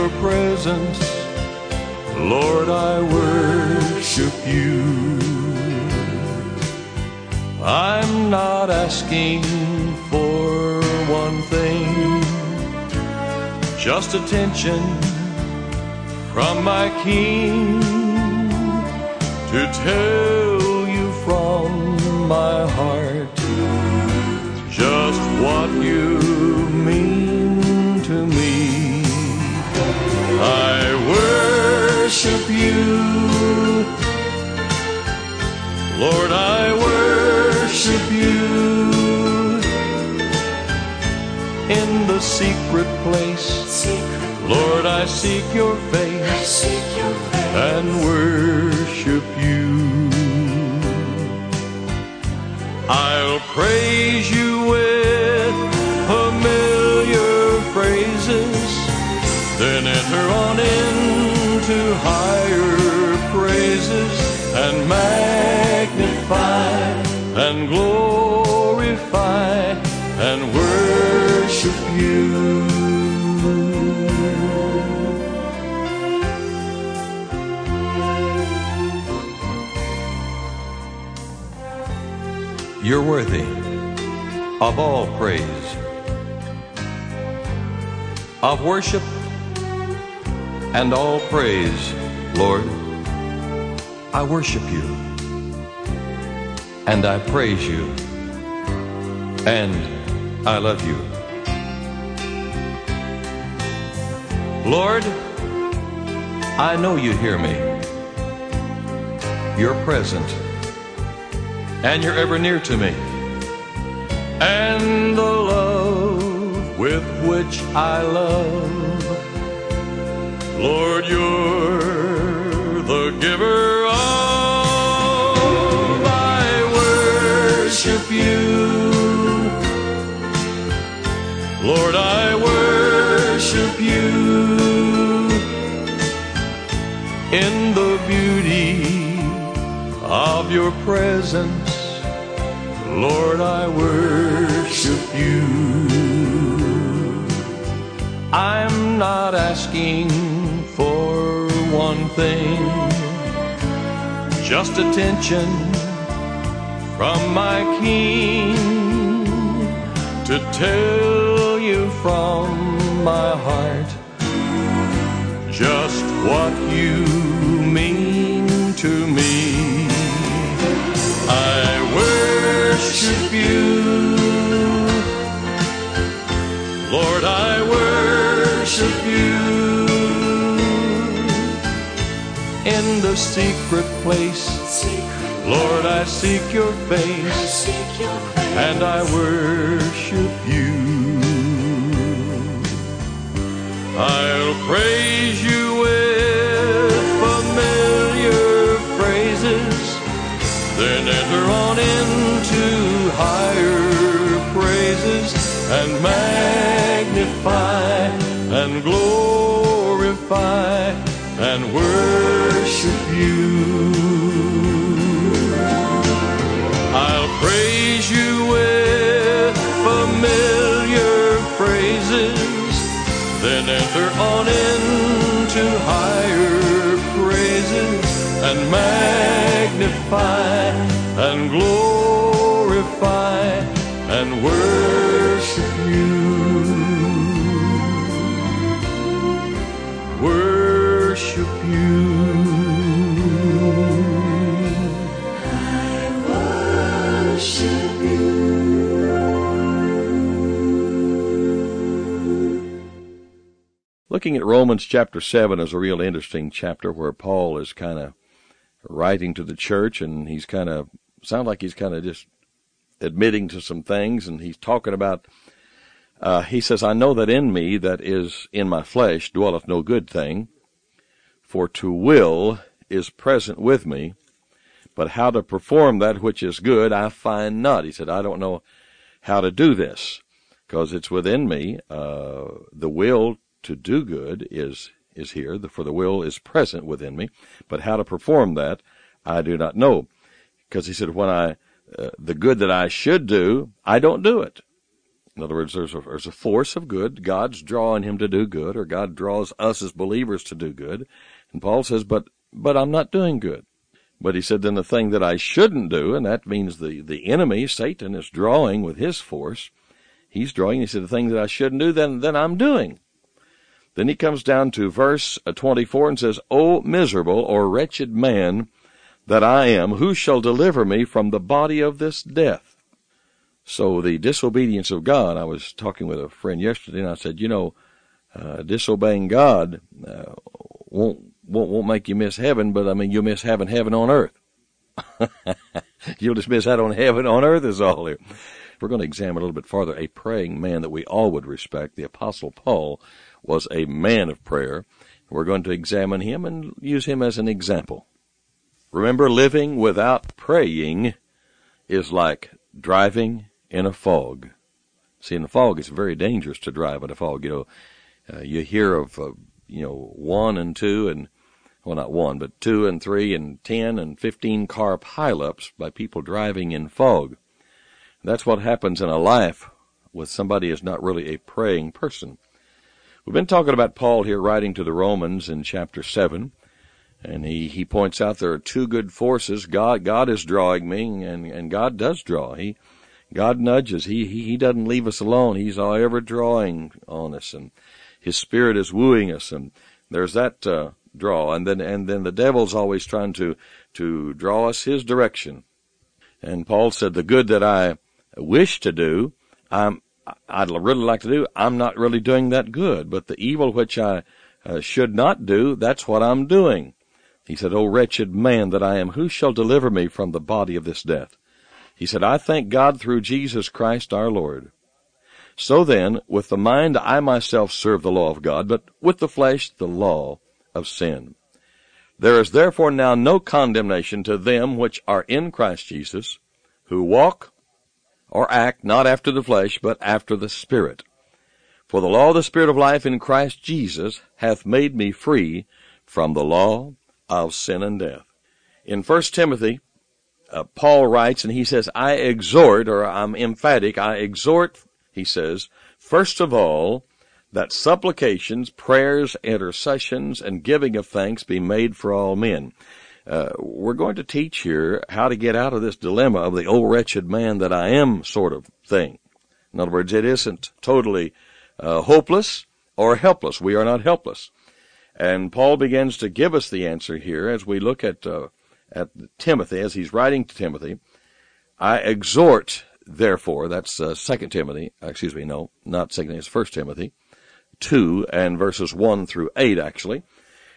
Your presence. Lord, I worship you. I'm not asking for one thing, just attention from my king to tell you from my heart just what you Lord, I worship you in the secret place. Lord, I seek your face and worship you. I'll praise you and glorify and worship you. You're worthy of all praise, of worship, and all praise, Lord. I worship you, and I praise you, and I love you. Lord, I know you hear me. You're present and you're ever near to me. And the love with which I love, Lord, you're the giver of. Lord, I worship you in the beauty of your presence. Lord, I worship you. I'm not asking for one thing, just attention from my King to tell you from my heart just what you mean to me. I worship you. Lord, I worship you in the secret place. Lord, I seek your face and I worship you. Praise you with familiar phrases, then enter on into higher praises and magnify and glorify and worship you. I'll praise you with magnify and glorify and worship you. Worship you. Looking at Romans chapter 7 is a real interesting chapter where Paul is kind of writing to the church and he's kind of, sound like he's kind of just admitting to some things and he's talking about, uh, he says, I know that in me, that is in my flesh, dwelleth no good thing, for to will is present with me, but how to perform that which is good I find not. He said, I don't know how to do this because it's within me, uh, the will to do good is is here, for the will is present within me, but how to perform that I do not know. Because he said, when I, uh, the good that I should do, I don't do it. In other words, there's a, there's a force of good. God's drawing him to do good, or God draws us as believers to do good. And Paul says, but, but I'm not doing good. But he said, then the thing that I shouldn't do, and that means the, the enemy, Satan, is drawing with his force. He's drawing. He said, the thing that I shouldn't do, then, then I'm doing. Then he comes down to verse 24 and says, O miserable or wretched man that I am, who shall deliver me from the body of this death? So the disobedience of God, I was talking with a friend yesterday and I said, you know, uh, disobeying God uh, won't, won't, won't make you miss heaven, but I mean, you'll miss having heaven on earth. you'll just miss out on heaven on earth is all here. We're going to examine a little bit farther a praying man that we all would respect, the apostle Paul, was a man of prayer. We're going to examine him and use him as an example. Remember, living without praying is like driving in a fog. See, in the fog, it's very dangerous to drive in a fog. You know, uh, you hear of, uh, you know, one and two and, well, not one, but two and three and ten and fifteen car pileups by people driving in fog. That's what happens in a life with somebody who's not really a praying person. We've been talking about Paul here writing to the Romans in chapter 7. And he, he points out there are two good forces. God, God is drawing me and, and God does draw. He, God nudges. He, he, he doesn't leave us alone. He's ever drawing on us and his spirit is wooing us. And there's that, uh, draw. And then, and then the devil's always trying to, to draw us his direction. And Paul said, the good that I wish to do, I'm, I'd really like to do, I'm not really doing that good, but the evil which I uh, should not do, that's what I'm doing. He said, O wretched man that I am, who shall deliver me from the body of this death? He said, I thank God through Jesus Christ our Lord. So then, with the mind I myself serve the law of God, but with the flesh the law of sin. There is therefore now no condemnation to them which are in Christ Jesus, who walk or act not after the flesh, but after the Spirit. For the law of the Spirit of life in Christ Jesus hath made me free from the law of sin and death. In 1 Timothy, uh, Paul writes and he says, I exhort, or I'm emphatic, I exhort, he says, first of all, that supplications, prayers, intercessions, and giving of thanks be made for all men. Uh, we're going to teach here how to get out of this dilemma of the old wretched man that I am sort of thing. In other words, it isn't totally uh, hopeless or helpless. We are not helpless. And Paul begins to give us the answer here as we look at uh, at Timothy as he's writing to Timothy. I exhort, therefore, that's uh, Second Timothy. Excuse me, no, not Second. It's First Timothy two and verses one through eight, actually.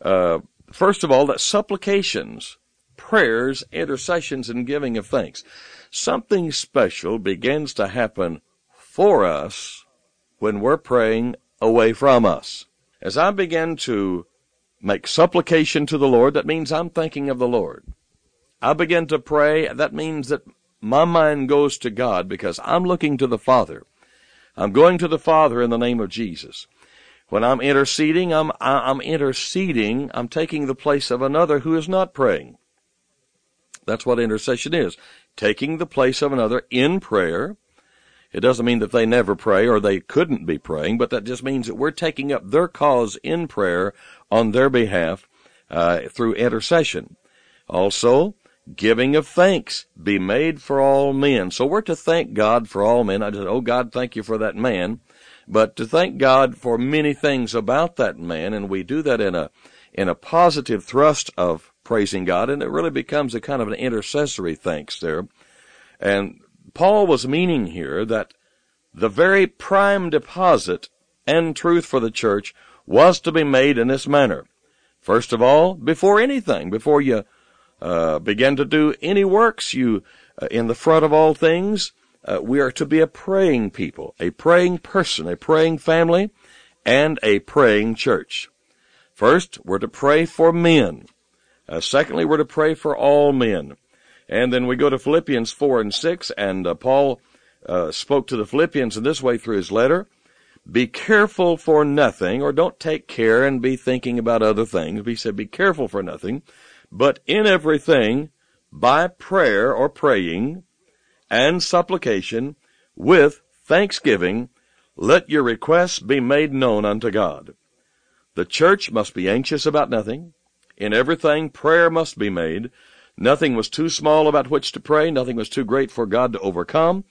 Uh, First of all, that supplications, prayers, intercessions, and giving of thanks. Something special begins to happen for us when we're praying away from us. As I begin to make supplication to the Lord, that means I'm thinking of the Lord. I begin to pray, that means that my mind goes to God because I'm looking to the Father. I'm going to the Father in the name of Jesus. When I'm interceding, I'm, I'm interceding, I'm taking the place of another who is not praying. That's what intercession is. Taking the place of another in prayer. It doesn't mean that they never pray or they couldn't be praying, but that just means that we're taking up their cause in prayer on their behalf uh, through intercession. Also, giving of thanks be made for all men. So we're to thank God for all men. I just, oh God, thank you for that man. But to thank God for many things about that man, and we do that in a, in a positive thrust of praising God, and it really becomes a kind of an intercessory thanks there. And Paul was meaning here that the very prime deposit and truth for the church was to be made in this manner. First of all, before anything, before you uh, begin to do any works, you, uh, in the front of all things, uh, we are to be a praying people, a praying person, a praying family, and a praying church. First, we're to pray for men. Uh, secondly, we're to pray for all men. And then we go to Philippians 4 and 6, and uh, Paul uh, spoke to the Philippians in this way through his letter. Be careful for nothing, or don't take care and be thinking about other things. He said, be careful for nothing, but in everything, by prayer or praying and supplication, with thanksgiving, let your requests be made known unto God. The church must be anxious about nothing. In everything, prayer must be made. Nothing was too small about which to pray. Nothing was too great for God to overcome.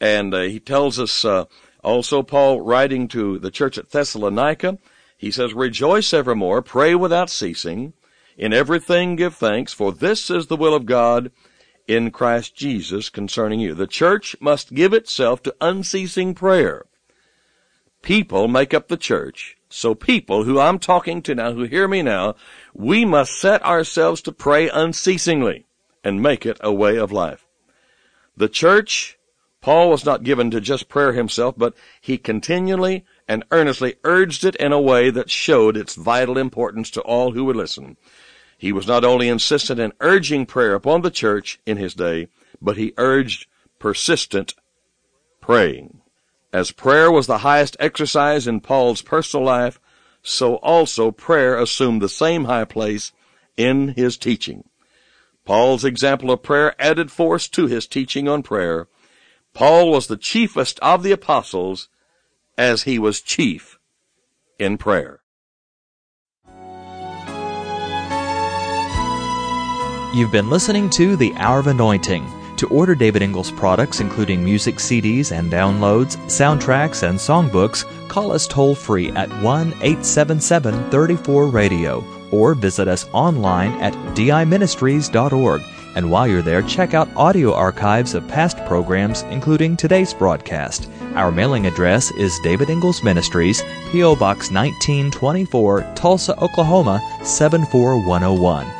And uh, he tells us uh, also, Paul writing to the church at Thessalonica, he says, Rejoice evermore, pray without ceasing, in everything give thanks, for this is the will of God in Christ Jesus concerning you. The church must give itself to unceasing prayer. People make up the church. So people who I'm talking to now, who hear me now, we must set ourselves to pray unceasingly and make it a way of life. The church, Paul was not given to just prayer himself, but he continually and earnestly urged it in a way that showed its vital importance to all who would listen. He was not only insistent in urging prayer upon the church in his day, but he urged persistent praying. As prayer was the highest exercise in Paul's personal life, so also prayer assumed the same high place in his teaching. Paul's example of prayer added force to his teaching on prayer. Paul was the chiefest of the apostles as he was chief in prayer. You've been listening to The Hour of Anointing. To order David Ingles products, including music CDs and downloads, soundtracks, and songbooks, call us toll free at 1 877 34 Radio or visit us online at diministries.org. And while you're there, check out audio archives of past programs, including today's broadcast. Our mailing address is David Ingles Ministries, P.O. Box 1924, Tulsa, Oklahoma 74101.